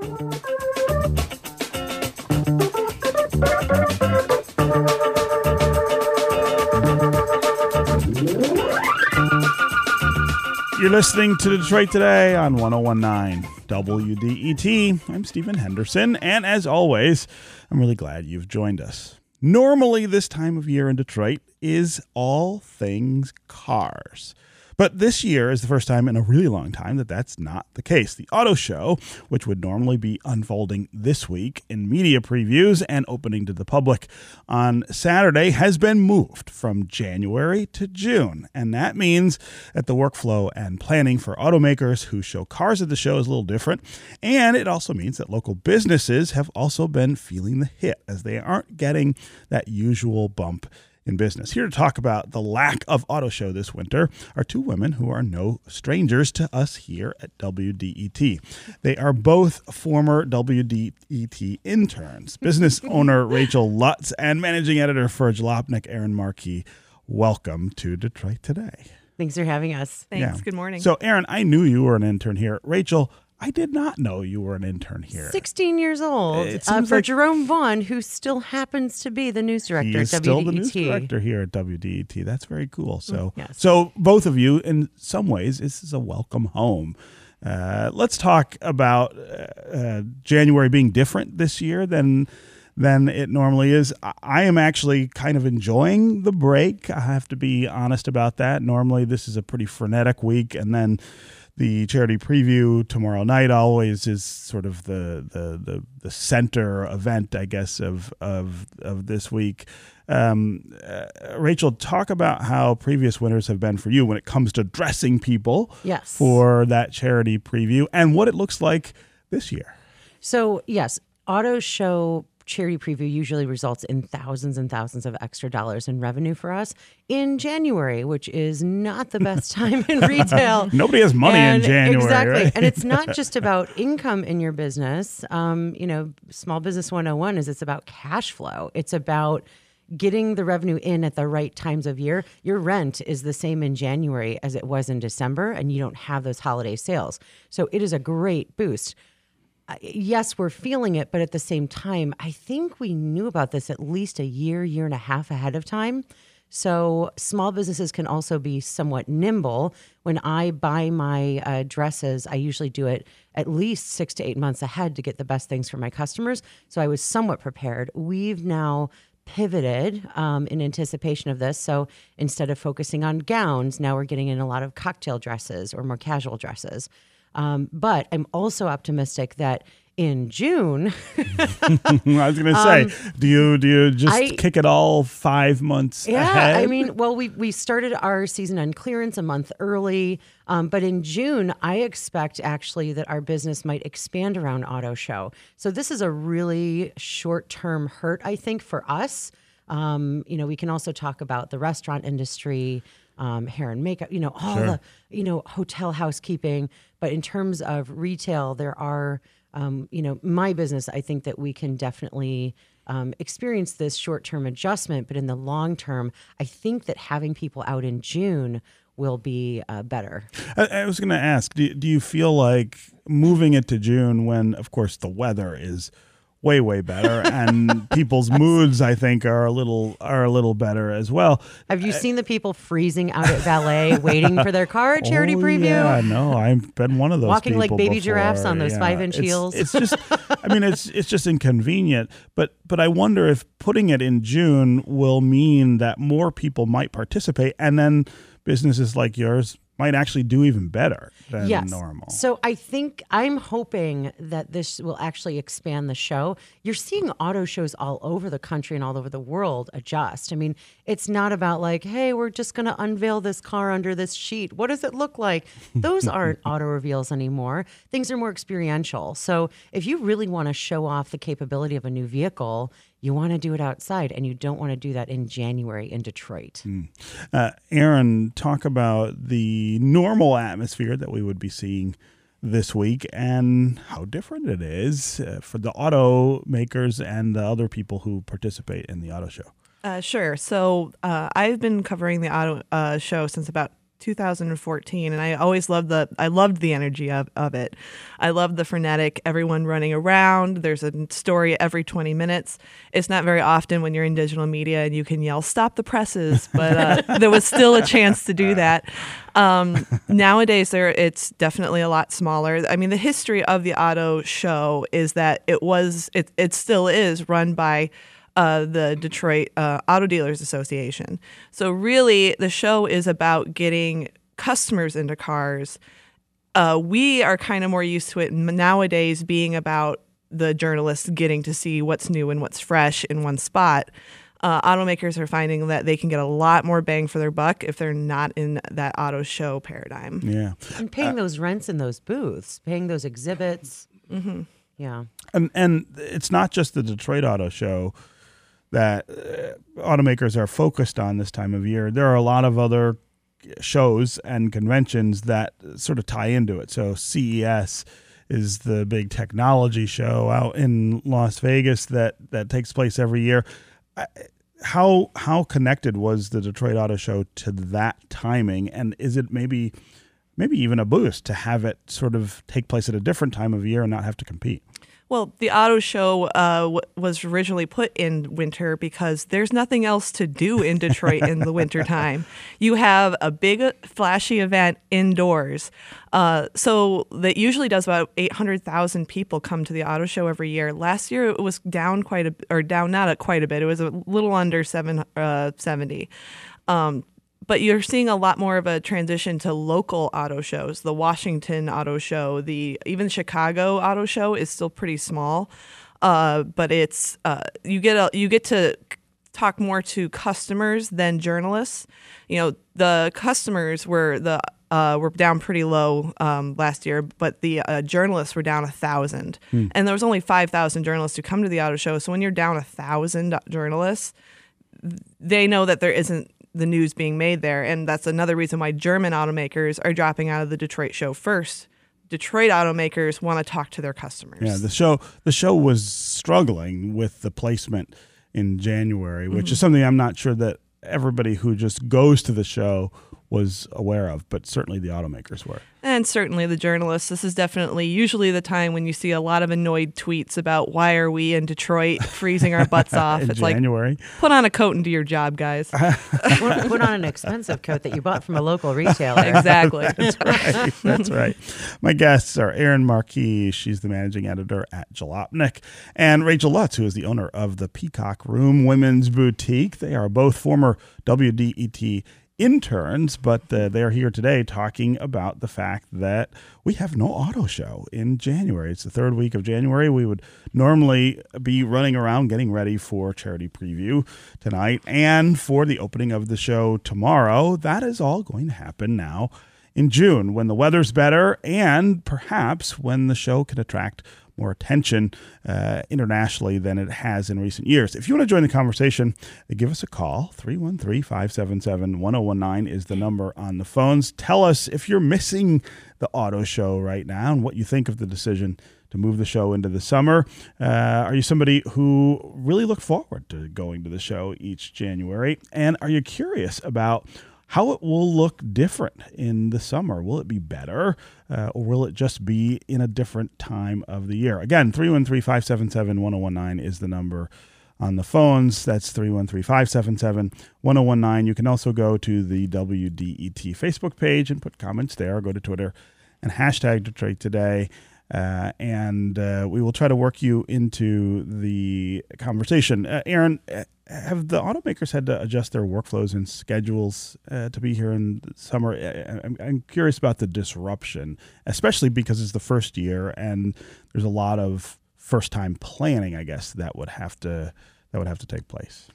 You're listening to Detroit Today on 1019 WDET. I'm Stephen Henderson, and as always, I'm really glad you've joined us. Normally, this time of year in Detroit is all things cars. But this year is the first time in a really long time that that's not the case. The auto show, which would normally be unfolding this week in media previews and opening to the public on Saturday, has been moved from January to June. And that means that the workflow and planning for automakers who show cars at the show is a little different. And it also means that local businesses have also been feeling the hit as they aren't getting that usual bump in business. Here to talk about the lack of auto show this winter are two women who are no strangers to us here at WDET. They are both former WDET interns, business owner Rachel Lutz and managing editor for Jalopnik Erin Marquis. Welcome to Detroit Today. Thanks for having us. Thanks. Yeah. Good morning. So, Erin, I knew you were an intern here. Rachel, I did not know you were an intern here. 16 years old. Uh, for like Jerome Vaughn, who still happens to be the news director he is at WDET. still the news director here at WDET. That's very cool. So, mm, yes. so both of you, in some ways, this is a welcome home. Uh, let's talk about uh, uh January being different this year than than it normally is. I am actually kind of enjoying the break. I have to be honest about that. Normally, this is a pretty frenetic week, and then the charity preview tomorrow night always is sort of the the the, the center event, I guess, of of of this week. Um, uh, Rachel, talk about how previous winners have been for you when it comes to dressing people yes. for that charity preview and what it looks like this year. So, yes, auto show charity preview usually results in thousands and thousands of extra dollars in revenue for us in January, which is not the best time in retail. Nobody has money and in January. Exactly. Right? and it's not just about income in your business. Um, you know, Small Business 101 is it's about cash flow. It's about getting the revenue in at the right times of year. Your rent is the same in January as it was in December, and you don't have those holiday sales. So it is a great boost yes, we're feeling it, but at the same time, I think we knew about this at least a year, year and a half ahead of time. So small businesses can also be somewhat nimble. When I buy my uh, dresses, I usually do it at least six to eight months ahead to get the best things for my customers. So I was somewhat prepared. We've now pivoted um, in anticipation of this. So instead of focusing on gowns, now we're getting in a lot of cocktail dresses or more casual dresses. Um, but I'm also optimistic that in June. I was going to say, um, do you do you just I, kick it all five months? Yeah, ahead? I mean, well, we we started our season on clearance a month early, um, but in June, I expect actually that our business might expand around auto show. So this is a really short term hurt, I think, for us. Um, you know, we can also talk about the restaurant industry um, hair and makeup, you know, all sure. the, you know, hotel housekeeping. But in terms of retail, there are, um, you know, my business, I think that we can definitely um, experience this short term adjustment. But in the long term, I think that having people out in June will be uh, better. I, I was going to ask do, do you feel like moving it to June when, of course, the weather is way way better and people's moods i think are a little are a little better as well have you uh, seen the people freezing out at valet waiting for their car charity oh, preview yeah no i've been one of those walking like baby before. giraffes on those yeah. five inch heels it's just i mean it's it's just inconvenient but but i wonder if putting it in june will mean that more people might participate and then businesses like yours might actually do even better than yes. normal. So I think I'm hoping that this will actually expand the show. You're seeing auto shows all over the country and all over the world adjust. I mean, it's not about like, hey, we're just going to unveil this car under this sheet. What does it look like? Those aren't auto reveals anymore. Things are more experiential. So if you really want to show off the capability of a new vehicle, you want to do it outside and you don't want to do that in January in Detroit. Mm. Uh, Erin, talk about the normal atmosphere that we would be seeing this week and how different it is uh, for the automakers and the other people who participate in the auto show. Uh, sure. So uh, I've been covering the auto uh, show since about 2014 and I always loved the I loved the energy of, of it. I loved the frenetic everyone running around. There's a story every 20 minutes. It's not very often when you're in digital media and you can yell stop the presses, but uh, there was still a chance to do that. Um, nowadays there it's definitely a lot smaller. I mean the history of the auto show is that it was it it still is run by uh, the Detroit uh, Auto Dealers Association. So, really, the show is about getting customers into cars. Uh, we are kind of more used to it nowadays being about the journalists getting to see what's new and what's fresh in one spot. Uh, automakers are finding that they can get a lot more bang for their buck if they're not in that auto show paradigm. Yeah. And paying those rents in those booths, paying those exhibits. Mm-hmm. Yeah. And and it's not just the Detroit Auto Show that uh, automakers are focused on this time of year. There are a lot of other shows and conventions that sort of tie into it. So CES is the big technology show out in Las Vegas that that takes place every year. How how connected was the Detroit Auto Show to that timing, and is it maybe maybe even a boost to have it sort of take place at a different time of year and not have to compete? Well, the auto show uh, w- was originally put in winter because there's nothing else to do in Detroit in the wintertime. You have a big, uh, flashy event indoors. Uh, so that usually does about 800,000 people come to the auto show every year. Last year it was down quite a, or down not a, quite a bit. It was a little under 770. Uh, um, but you're seeing a lot more of a transition to local auto shows. The Washington Auto Show, the even Chicago Auto Show is still pretty small, uh, but it's uh, you get a, you get to talk more to customers than journalists. You know, the customers were the uh, were down pretty low um, last year, but the uh, journalists were down a thousand, hmm. and there was only five thousand journalists who come to the auto show. So when you're down a thousand journalists, they know that there isn't the news being made there. And that's another reason why German automakers are dropping out of the Detroit show first. Detroit automakers want to talk to their customers. Yeah, the show the show was struggling with the placement in January, which mm-hmm. is something I'm not sure that everybody who just goes to the show was aware of, but certainly the automakers were. And certainly the journalists. This is definitely usually the time when you see a lot of annoyed tweets about why are we in Detroit freezing our butts off. it's January. like put on a coat and do your job, guys. put, put, on an expensive coat that you bought from a local retailer. exactly. That's right. That's right. My guests are Erin Marquis. She's the managing editor at Jalopnik, and Rachel Lutz, who is the owner of the Peacock Room Women's Boutique. They are both former WDET interns, but uh, they're here today talking about the fact that we have no auto show in January. It's the third week of January. We would normally be running around getting ready for charity preview tonight and for the opening of the show tomorrow. That is all going to happen now in June when the weather's better and perhaps when the show can attract more attention uh, internationally than it has in recent years. If you want to join the conversation, give us a call. 313 577 1019 is the number on the phones. Tell us if you're missing the auto show right now and what you think of the decision to move the show into the summer. Uh, are you somebody who really look forward to going to the show each January? And are you curious about how it will look different in the summer. Will it be better uh, or will it just be in a different time of the year? Again, 313 577 1019 is the number on the phones. That's 313 577 1019. You can also go to the WDET Facebook page and put comments there, go to Twitter and hashtag Detroit Today. Uh, and uh, we will try to work you into the conversation. Uh, Erin, uh, have the automakers had to adjust their workflows and schedules uh, to be here in summer? I'm, I'm, curious about the disruption, especially because it's the first year and there's a lot of first time planning. I guess that would have to that would have to take place.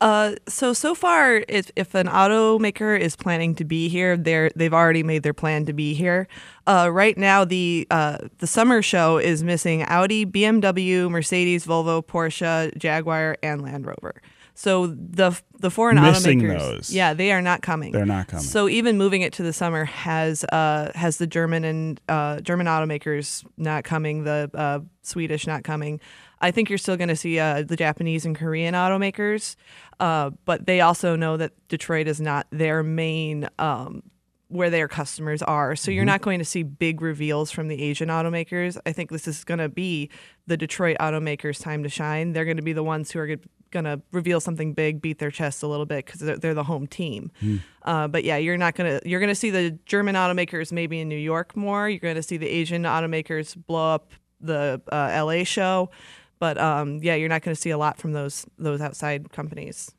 Uh, so so far, if, if an automaker is planning to be here, they're they've already made their plan to be here. Uh, right now, the uh, the summer show is missing Audi, BMW, Mercedes, Volvo, Porsche, Jaguar, and Land Rover. So the the foreign Missing automakers, those. yeah, they are not coming. They're not coming. So even moving it to the summer has uh, has the German and uh, German automakers not coming, the uh, Swedish not coming. I think you're still going to see uh, the Japanese and Korean automakers, uh, but they also know that Detroit is not their main um, where their customers are. So Mm-hmm. you're not going to see big reveals from the Asian automakers. I think this is going to be the Detroit automakers' time to shine. They're going to be the ones who are going to reveal something big, beat their chest a little bit because they're, they're the home team. Hmm. Uh, but yeah, you're not going to you're going to see the German automakers maybe in New York more. You're going to see the Asian automakers blow up the uh, LA show. But um, yeah, you're not going to see a lot from those those outside companies.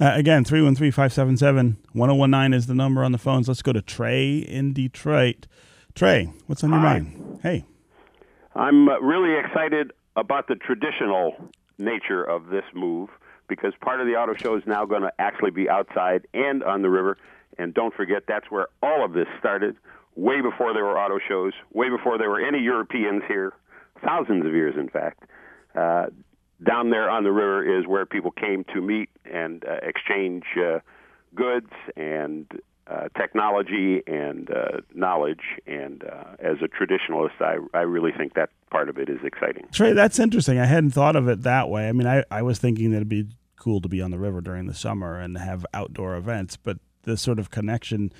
Uh, again, 313 577 1019 is the number on the phones. Let's go to Trey in Detroit. Trey, what's on your mind? Hey. I'm uh, really excited about the traditional nature of this move because part of the auto show is now going to actually be outside and on the river. And don't forget, that's where all of this started, way before there were auto shows, way before there were any Europeans here, thousands of years, in fact. Down there on the river is where people came to meet and uh, exchange uh, goods and uh, technology and uh, knowledge. And uh, as a traditionalist, I, I really think that part of it is exciting. Trey, that's interesting. I hadn't thought of it that way. I mean, I, I was thinking that it'd be cool to be on the river during the summer and have outdoor events, but the sort of connection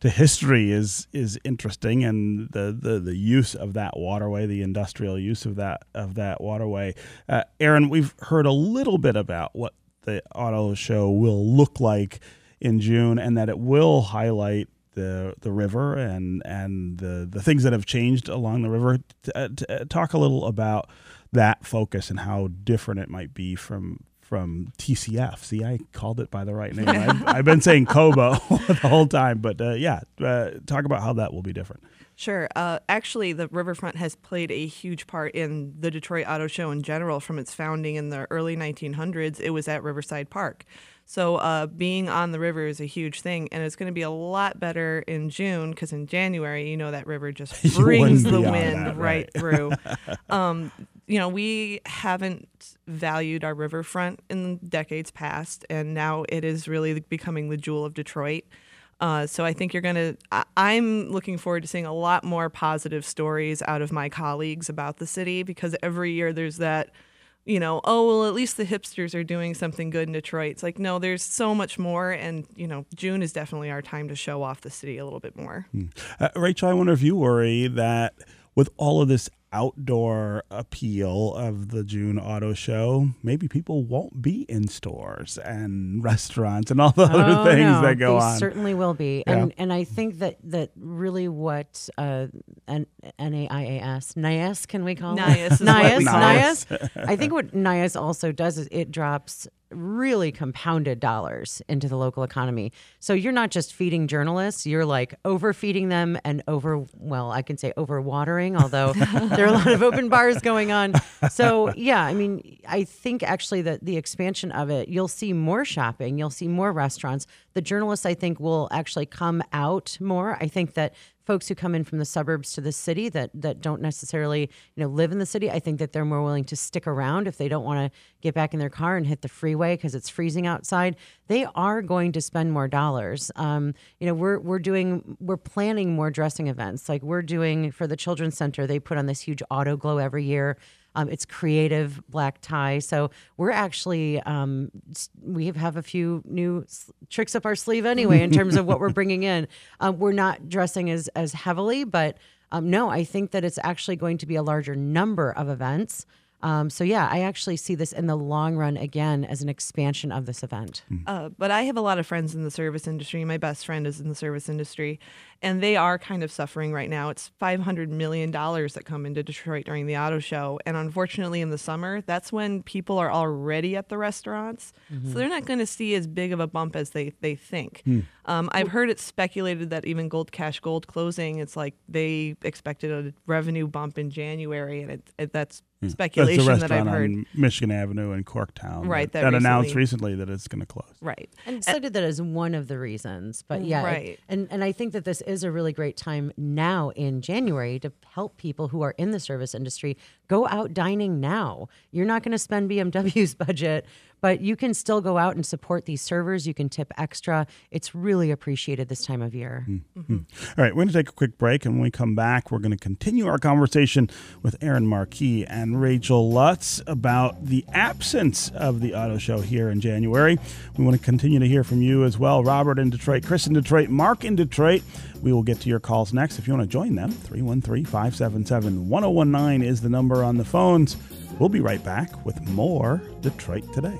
to history is is interesting and the, the, the use of that waterway, the industrial use of that of that waterway. Uh, Erin, we've heard a little bit about what the auto show will look like in June and that it will highlight the the river and and the the things that have changed along the river. T- uh, t- uh, talk a little about that focus and how different it might be from from TCF. See, I called it by the right name. I've, I've been saying Cobo the whole time, but uh, yeah, uh, talk about how that will be different. Sure. Uh, actually, the riverfront has played a huge part in the Detroit Auto Show in general. From its founding in the early 1900s, it was at Riverside Park. So uh, being on the river is a huge thing, and it's going to be a lot better in June because in January, you know, that river just brings the wind that, right, right. through. um, you know, we haven't valued our riverfront in decades past, and now it is really becoming the jewel of Detroit. Uh, so I think you're going to, I'm looking forward to seeing a lot more positive stories out of my colleagues about the city because every year there's that, you know, oh, well, at least the hipsters are doing something good in Detroit. It's like, no, there's so much more. And, you know, June is definitely our time to show off the city a little bit more. Uh, Rachel, I wonder if you worry that with all of this outdoor appeal of the June Auto Show, maybe people won't be in stores and restaurants and all the other Oh, things no, that go on. they on. certainly will be, Yeah. and and I think that that really what uh, N- NAIAS NIAS can we call NIAS it is what NIAS NIAS. I think what NIAS also does is it drops really compounded dollars into the local economy. So you're not just feeding journalists, you're like overfeeding them and over well, I can say overwatering, although there are a lot of open bars going on. So yeah, I mean, I think actually that the expansion of it, you'll see more shopping, you'll see more restaurants. The journalists I think will actually come out more. I think that folks who come in from the suburbs to the city that that don't necessarily you know live in the city i think that they're more willing to stick around if they don't want to get back in their car and hit the freeway because it's freezing outside. They are going to spend more dollars. Um, you know we're we're doing we're planning more dressing events. Like we're doing for the children's center they put on this huge auto glow every year um, it's creative black tie. So we're actually um, we have a few new s- tricks up our sleeve anyway in terms of what we're bringing in. Um, we're not dressing as as heavily, but um, no, I think that it's actually going to be a larger number of events. Um, so yeah, I actually see this in the long run again as an expansion of this event. Uh, but I have a lot of friends in the service industry. My best friend is in the service industry, and they are kind of suffering right now. It's five hundred million dollars that come into Detroit during the auto show, and unfortunately, in the summer, that's when people are already at the restaurants, so they're not going to see as big of a bump as they they think. Um, I've heard it speculated that even Gold Cash Gold closing, it's like they expected a revenue bump in January, and it, it, that's Hmm. That's speculation the that I've restaurant heard. on Michigan Avenue in Corktown. Right, That, that that announced recently- recently that it's going to close. Right. and cited that as one of the reasons. But mm, yeah, it- Right. and and I think that this is a really great time now in January to help people who are in the service industry go out dining now. You're not going to spend BMW's budget but you can still go out and support these servers. You can tip extra. It's really appreciated this time of year. Mm-hmm. All right, we're going to take a quick break, and when we come back, we're going to continue our conversation with Erin Marquis and Rachel Lutz about the absence of the auto show here in January. We want to continue to hear from you as well. Robert in Detroit, Chris in Detroit, Mark in Detroit. We will get to your calls next. If you want to join them, 313 577 1019 is the number on the phones. We'll be right back with more Detroit Today.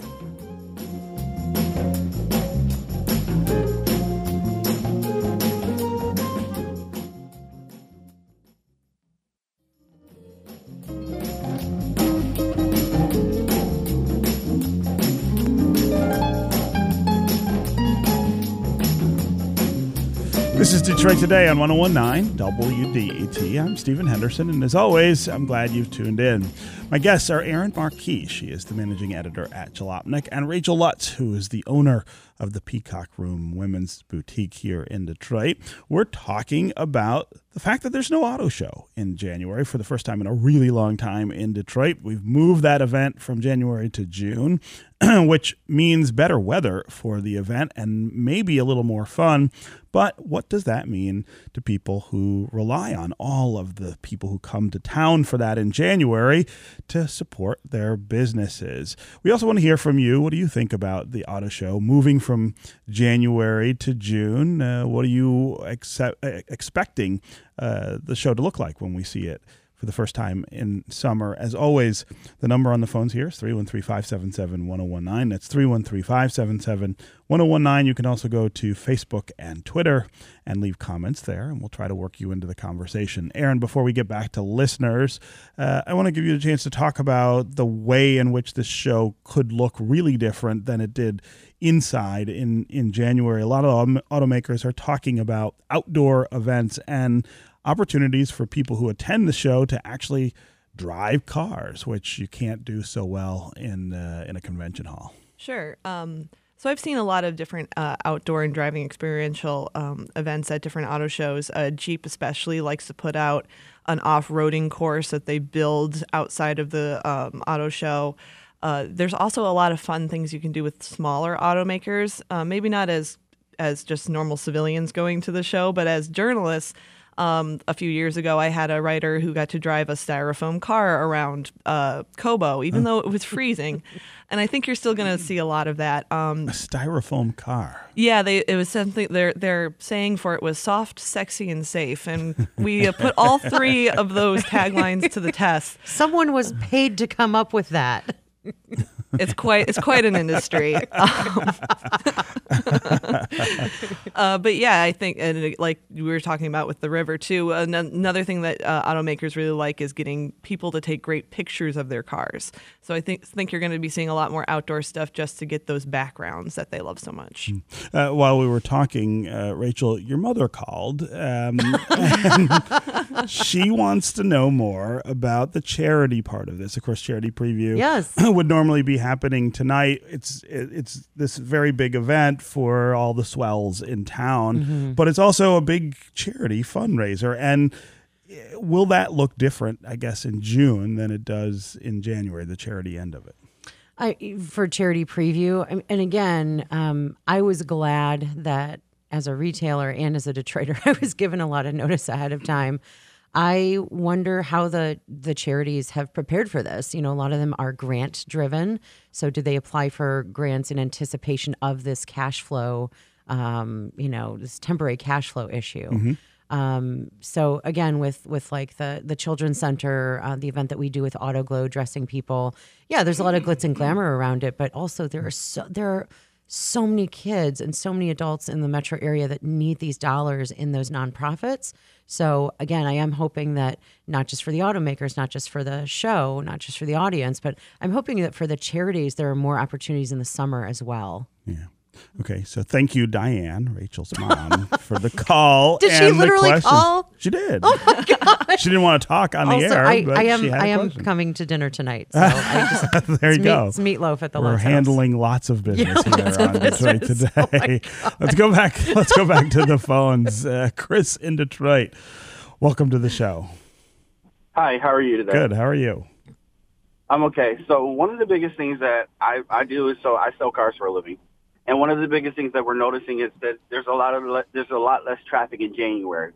This is Detroit Today on 1019 WDET. I'm Stephen Henderson, and as always, I'm glad you've tuned in. My guests are Erin Marquis, she is the managing editor at Jalopnik, and Rachel Lutz, who is the owner of the Peacock Room Women's Boutique here in Detroit. We're talking about the fact that there's no auto show in January for the first time in a really long time in Detroit. We've moved that event from January to June, which means better weather for the event and maybe a little more fun. But what does that mean to people who rely on all of the people who come to town for that in January to support their businesses? We also want to hear from you. What do you think about the auto show moving from January to June? Uh, what are you uh, expecting uh, the show to look like when we see it? For the first time in summer. As always, the number on the phones here is 313 577 1019. That's 313 577 1019. You can also go to Facebook and Twitter and leave comments there, and we'll try to work you into the conversation. Erin, before we get back to listeners, uh, I want to give you a chance to talk about the way in which this show could look really different than it did inside in, in January. A lot of automakers are talking about outdoor events and opportunities for people who attend the show to actually drive cars, which you can't do so well in uh, in a convention hall. Sure. Um, so I've seen a lot of different uh, outdoor and driving experiential um, events at different auto shows. Uh, Jeep especially likes to put out an off-roading course that they build outside of the um, auto show. Uh, there's also a lot of fun things you can do with smaller automakers. Uh, maybe not as as just normal civilians going to the show, but as journalists. Um, a few years ago, I had a writer who got to drive a styrofoam car around uh, Cobo, even though it was freezing. and I think you're still going to see a lot of that. Um, a styrofoam car. Yeah, they it was something they're they're saying for it was soft, sexy, and safe, and we uh, put all three of those taglines to the test. Someone was paid to come up with that. It's quite it's quite an industry. Um, uh, but yeah, I think and like we were talking about with the river too. Another thing that uh, automakers really like is getting people to take great pictures of their cars. So I think think you're going to be seeing a lot more outdoor stuff just to get those backgrounds that they love so much. Hmm. Uh, while we were talking, uh, Rachel, your mother called. Um, she wants to know more about the charity part of this. Of course, charity preview. Yes. would normally be happening tonight. It's it's this very big event for all the swells in town, mm-hmm. but it's also a big charity fundraiser and eh, will that look different i guess in june than it does in january the charity end of it I, for charity preview and again um, i was glad that as a retailer and as a detroiter i was given a lot of notice ahead of time I wonder how the the charities have prepared for this. You know, a lot of them are grant driven. So, do they apply for grants in anticipation of this cash flow? Um, you know, this temporary cash flow issue. Mm-hmm. Um, so again, with with like the the children's center, uh, the event that we do with Auto Glow, dressing people, yeah, there's a lot of glitz and glamour around it, but also there are so there are so many kids and so many adults in the metro area that need these dollars in those nonprofits. So again, I am hoping that not just for the automakers, not just for the show, not just for the audience, but I'm hoping that for the charities there are more opportunities in the summer as well. Yeah. Okay, so thank you, Diane, Rachel's mom, for the call. Did she literally call? She did. Oh my god! she didn't want to talk on also, the air. I, I am. I am coming to dinner tonight. So I just, there you meat, go. It's meatloaf at the. We're handling house. lots of business yeah, here on Detroit today. Oh let's go back. Let's go back to the phones. Uh, Chris in Detroit, welcome to the show. Hi. How are you today? Good. How are you? I'm okay. So one of the biggest things that I, I do is so I sell cars for a living, and one of the biggest things that we're noticing is that there's a lot of le- there's a lot less traffic in January.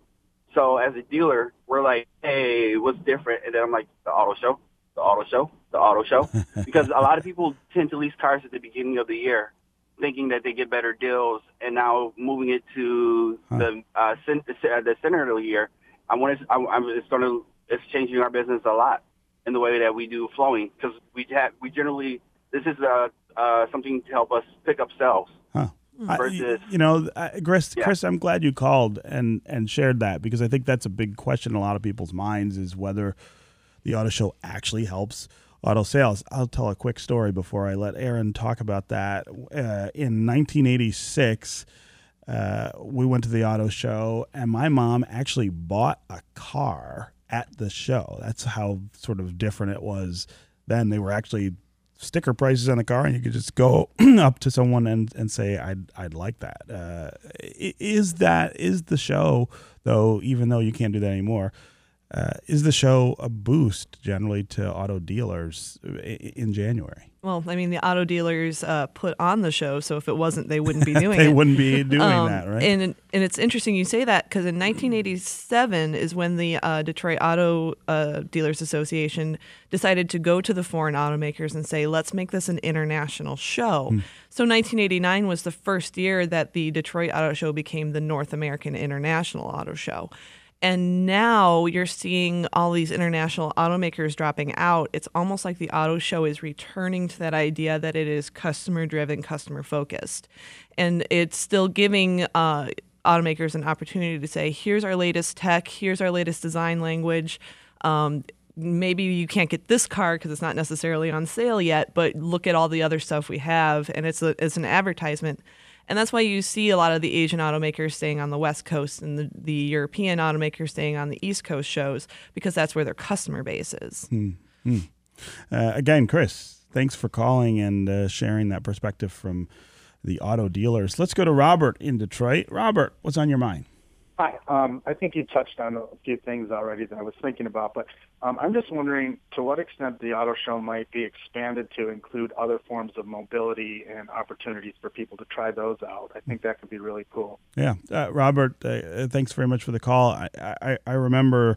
So as a dealer, we're like, hey, what's different? And then I'm like, the auto show, the auto show, the auto show, because a lot of people tend to lease cars at the beginning of the year, thinking that they get better deals, and now moving it to Huh. the uh, cen- uh, the center of the year. I want to. I'm, I'm, it's going to. It's changing our business a lot in the way that we do flowing because we have we generally this is uh, uh, something to help us pick up sales. Huh. I- Versus- you know, Chris, Yeah. Chris, I'm glad you called and and shared that because I think that's a big question in a lot of people's minds is whether the auto show actually helps auto sales. I'll tell a quick story before I let Erin talk about that. Uh, in 1986, uh, we went to the auto show, and my mom actually bought a car at the show. That's how sort of different it was then. They were actually sticker prices on the car, and you could just go up to someone and, and say, "I'd I'd like that." Uh, is that is the show though? Even though you can't do that anymore, uh, is the show a boost generally to auto dealers i- in January? Well, I mean, the auto dealers uh, put on the show, so if it wasn't, they wouldn't be doing it. they it. wouldn't be doing Um, that, right? And and it's interesting you say that because in 1987 is when the uh, Detroit Auto uh, Dealers Association decided to go to the foreign automakers and say, let's make this an international show. So 1989 was the first year that the Detroit Auto Show became the North American International Auto Show. And now you're seeing all these international automakers dropping out. It's almost like the auto show is returning to that idea that it is customer driven, customer focused. And it's still giving uh, automakers an opportunity to say, here's our latest tech, here's our latest design language. Um, maybe you can't get this car because it's not necessarily on sale yet, but look at all the other stuff we have. And it's, a, it's an advertisement. And that's why you see a lot of the Asian automakers staying on the West Coast and the, the European automakers staying on the East Coast shows because that's where their customer base is. Uh, again, Chris, thanks for calling and uh, sharing that perspective from the auto dealers. Let's go to Robert in Detroit. Robert, what's on your mind? Hi. Um, I think you touched on a few things already that I was thinking about, but um, I'm just wondering to what extent the auto show might be expanded to include other forms of mobility and opportunities for people to try those out. I think that could be really cool. Yeah, uh, Robert, uh, thanks very much for the call. I, I, I remember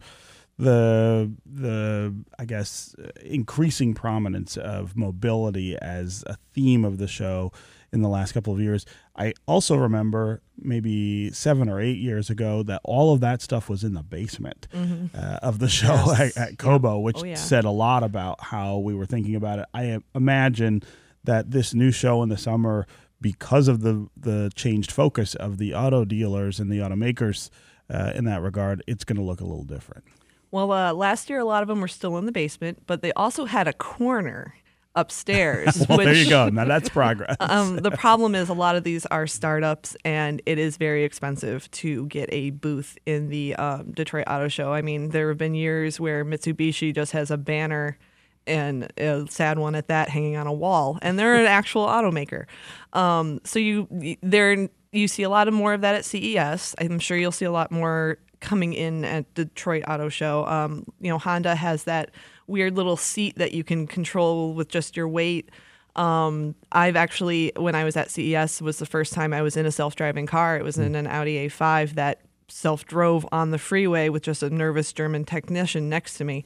the the I guess uh, increasing prominence of mobility as a theme of the show in the last couple of years. I also remember maybe seven or eight years ago that all of that stuff was in the basement uh, of the show Yes. at, at Cobo, which Oh, yeah. said a lot about how we were thinking about it. I imagine that this new show in the summer, because of the the changed focus of the auto dealers and the automakers uh, in that regard, it's going to look a little different. Well, uh, last year a lot of them were still in the basement, but they also had a corner upstairs. Well, which, there you go. Now that's progress. Um, the problem is a lot of these are startups, and it is very expensive to get a booth in the um, Detroit Auto Show. I mean, there have been years where Mitsubishi just has a banner and a sad one at that hanging on a wall, and they're an actual automaker. Um, so you there you see a lot of more of that at CES. I'm sure you'll see a lot more coming in at Detroit Auto Show. Um, you know, Honda has that weird little seat that you can control with just your weight. Um, I've actually, when I was at CES, was the first time I was in a self-driving car. It was in an Audi A5 that self-drove on the freeway with just a nervous German technician next to me.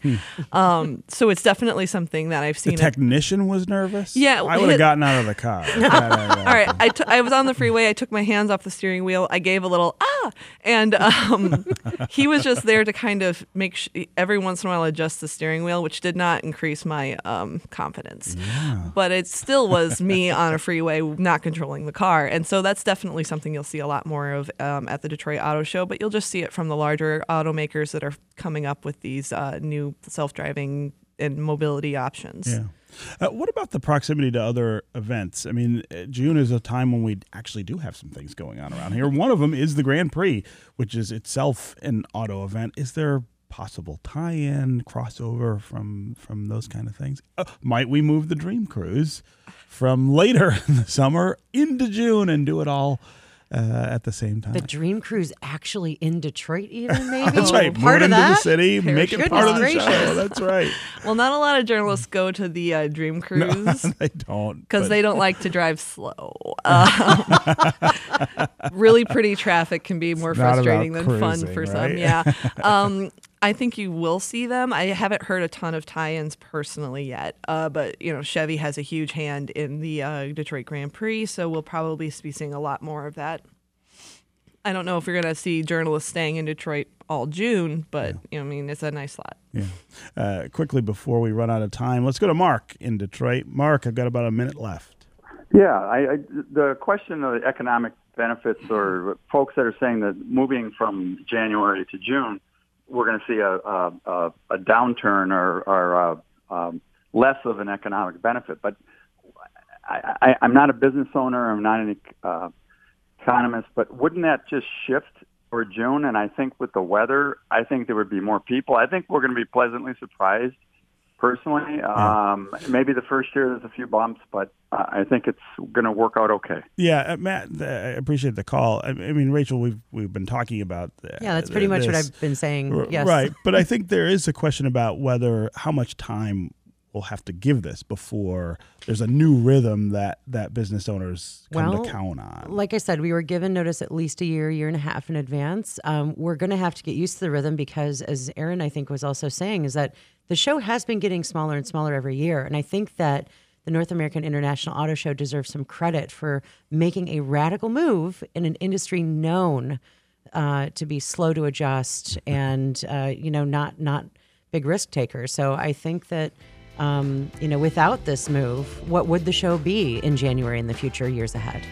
Um, so it's definitely something that I've seen. the technician was nervous. Yeah, I would have gotten out of the car. All right, I, t- I was on the freeway. I took my hands off the steering wheel. I gave a little ah, and um, he was just there to kind of make sh- every once in a while adjust the steering wheel, which did not increase my um, confidence. But it still was me on a freeway not controlling the car, and so that's definitely something you'll see a lot more of um, at the Detroit Auto Show. But you'll just see it from the larger automakers that are coming up with these uh, new self-driving and mobility options. Yeah. Uh, what about the proximity to other events? I mean, uh, June is a time when we actually do have some things going on around here. One of them is the Grand Prix, which is itself an auto event. Is there possible tie-in, crossover from from those kind of things? Uh, might we move the Dream Cruise from later in the summer into June and do it all uh, at the same time. The Dream Cruise actually in Detroit, even maybe. That's right. Part Move of that. the city, make it part of the Goodness show. That's right. Well, not a lot of journalists go to the uh, Dream Cruise. they don't because but- they don't like to drive slow. Um, really pretty traffic can be more It's frustrating about than fun for right? some. Yeah. Um, I think you will see them. I haven't heard a ton of tie-ins personally yet, uh, but you know Chevy has a huge hand in the uh, Detroit Grand Prix, so we'll probably be seeing a lot more of that. I don't know if you're going to see journalists staying in Detroit all June, but you know, I mean, it's a nice slot. Yeah. Uh, quickly before we run out of time, let's go to Mark in Detroit. Mark, I've got about a minute left. Yeah, I, I, the question of economic benefits or folks that are saying that moving from January to June, we're going to see a, a, a, a downturn or, or uh um, less of an economic benefit. But I, I, I'm not a business owner. I'm not an uh, economist. But wouldn't that just shift for June? And I think with the weather, I think there would be more people. I think we're going to be pleasantly surprised. Personally, um, maybe the first year there's a few bumps, but uh, I think it's going to work out okay. Yeah, uh, Matt, uh, I appreciate the call. I, I mean, Rachel, we've we've been talking about. Uh, Yeah, that's pretty much what. I've been saying. R- Yes. Right, but I think there is a question about whether how much time we'll have to give this before there's a new rhythm that that business owners come Well, to count on. Like I said, we were given notice at least a year, year and a half in advance. Um, we're going to have to get used to the rhythm because, as Erin, I think, was also saying, is that the show has been getting smaller and smaller every year. And I think that the North American International Auto Show deserves some credit for making a radical move in an industry known uh, to be slow to adjust and, uh, you know, not, not big risk takers. So I think that. Um, you know, without this move, what would the show be in January in the future years ahead?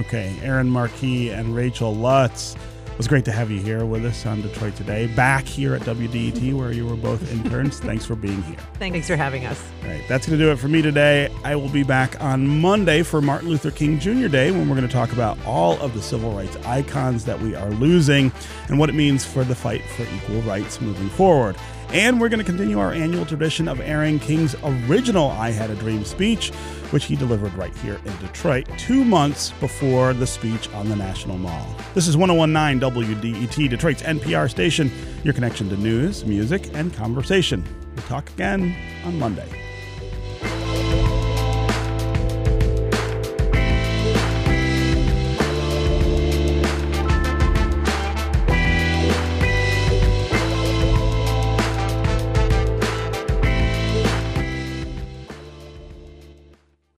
Okay, Erin Marquis and Rachel Lutz. It was great to have you here with us on Detroit Today. Back here at WDET, where you were both interns. Thanks for being here. Thanks for having us. All right, that's going to do it for me today. I will be back on Monday for Martin Luther King Jr. Day when we're going to talk about all of the civil rights icons that we are losing and what it means for the fight for equal rights moving forward. And we're going to continue our annual tradition of airing King's original I Had a Dream speech, which he delivered right here in Detroit two months before the speech on the National Mall. This is 1019 WDET, Detroit's NPR station, your connection to news, music, and conversation. We'll talk again on Monday.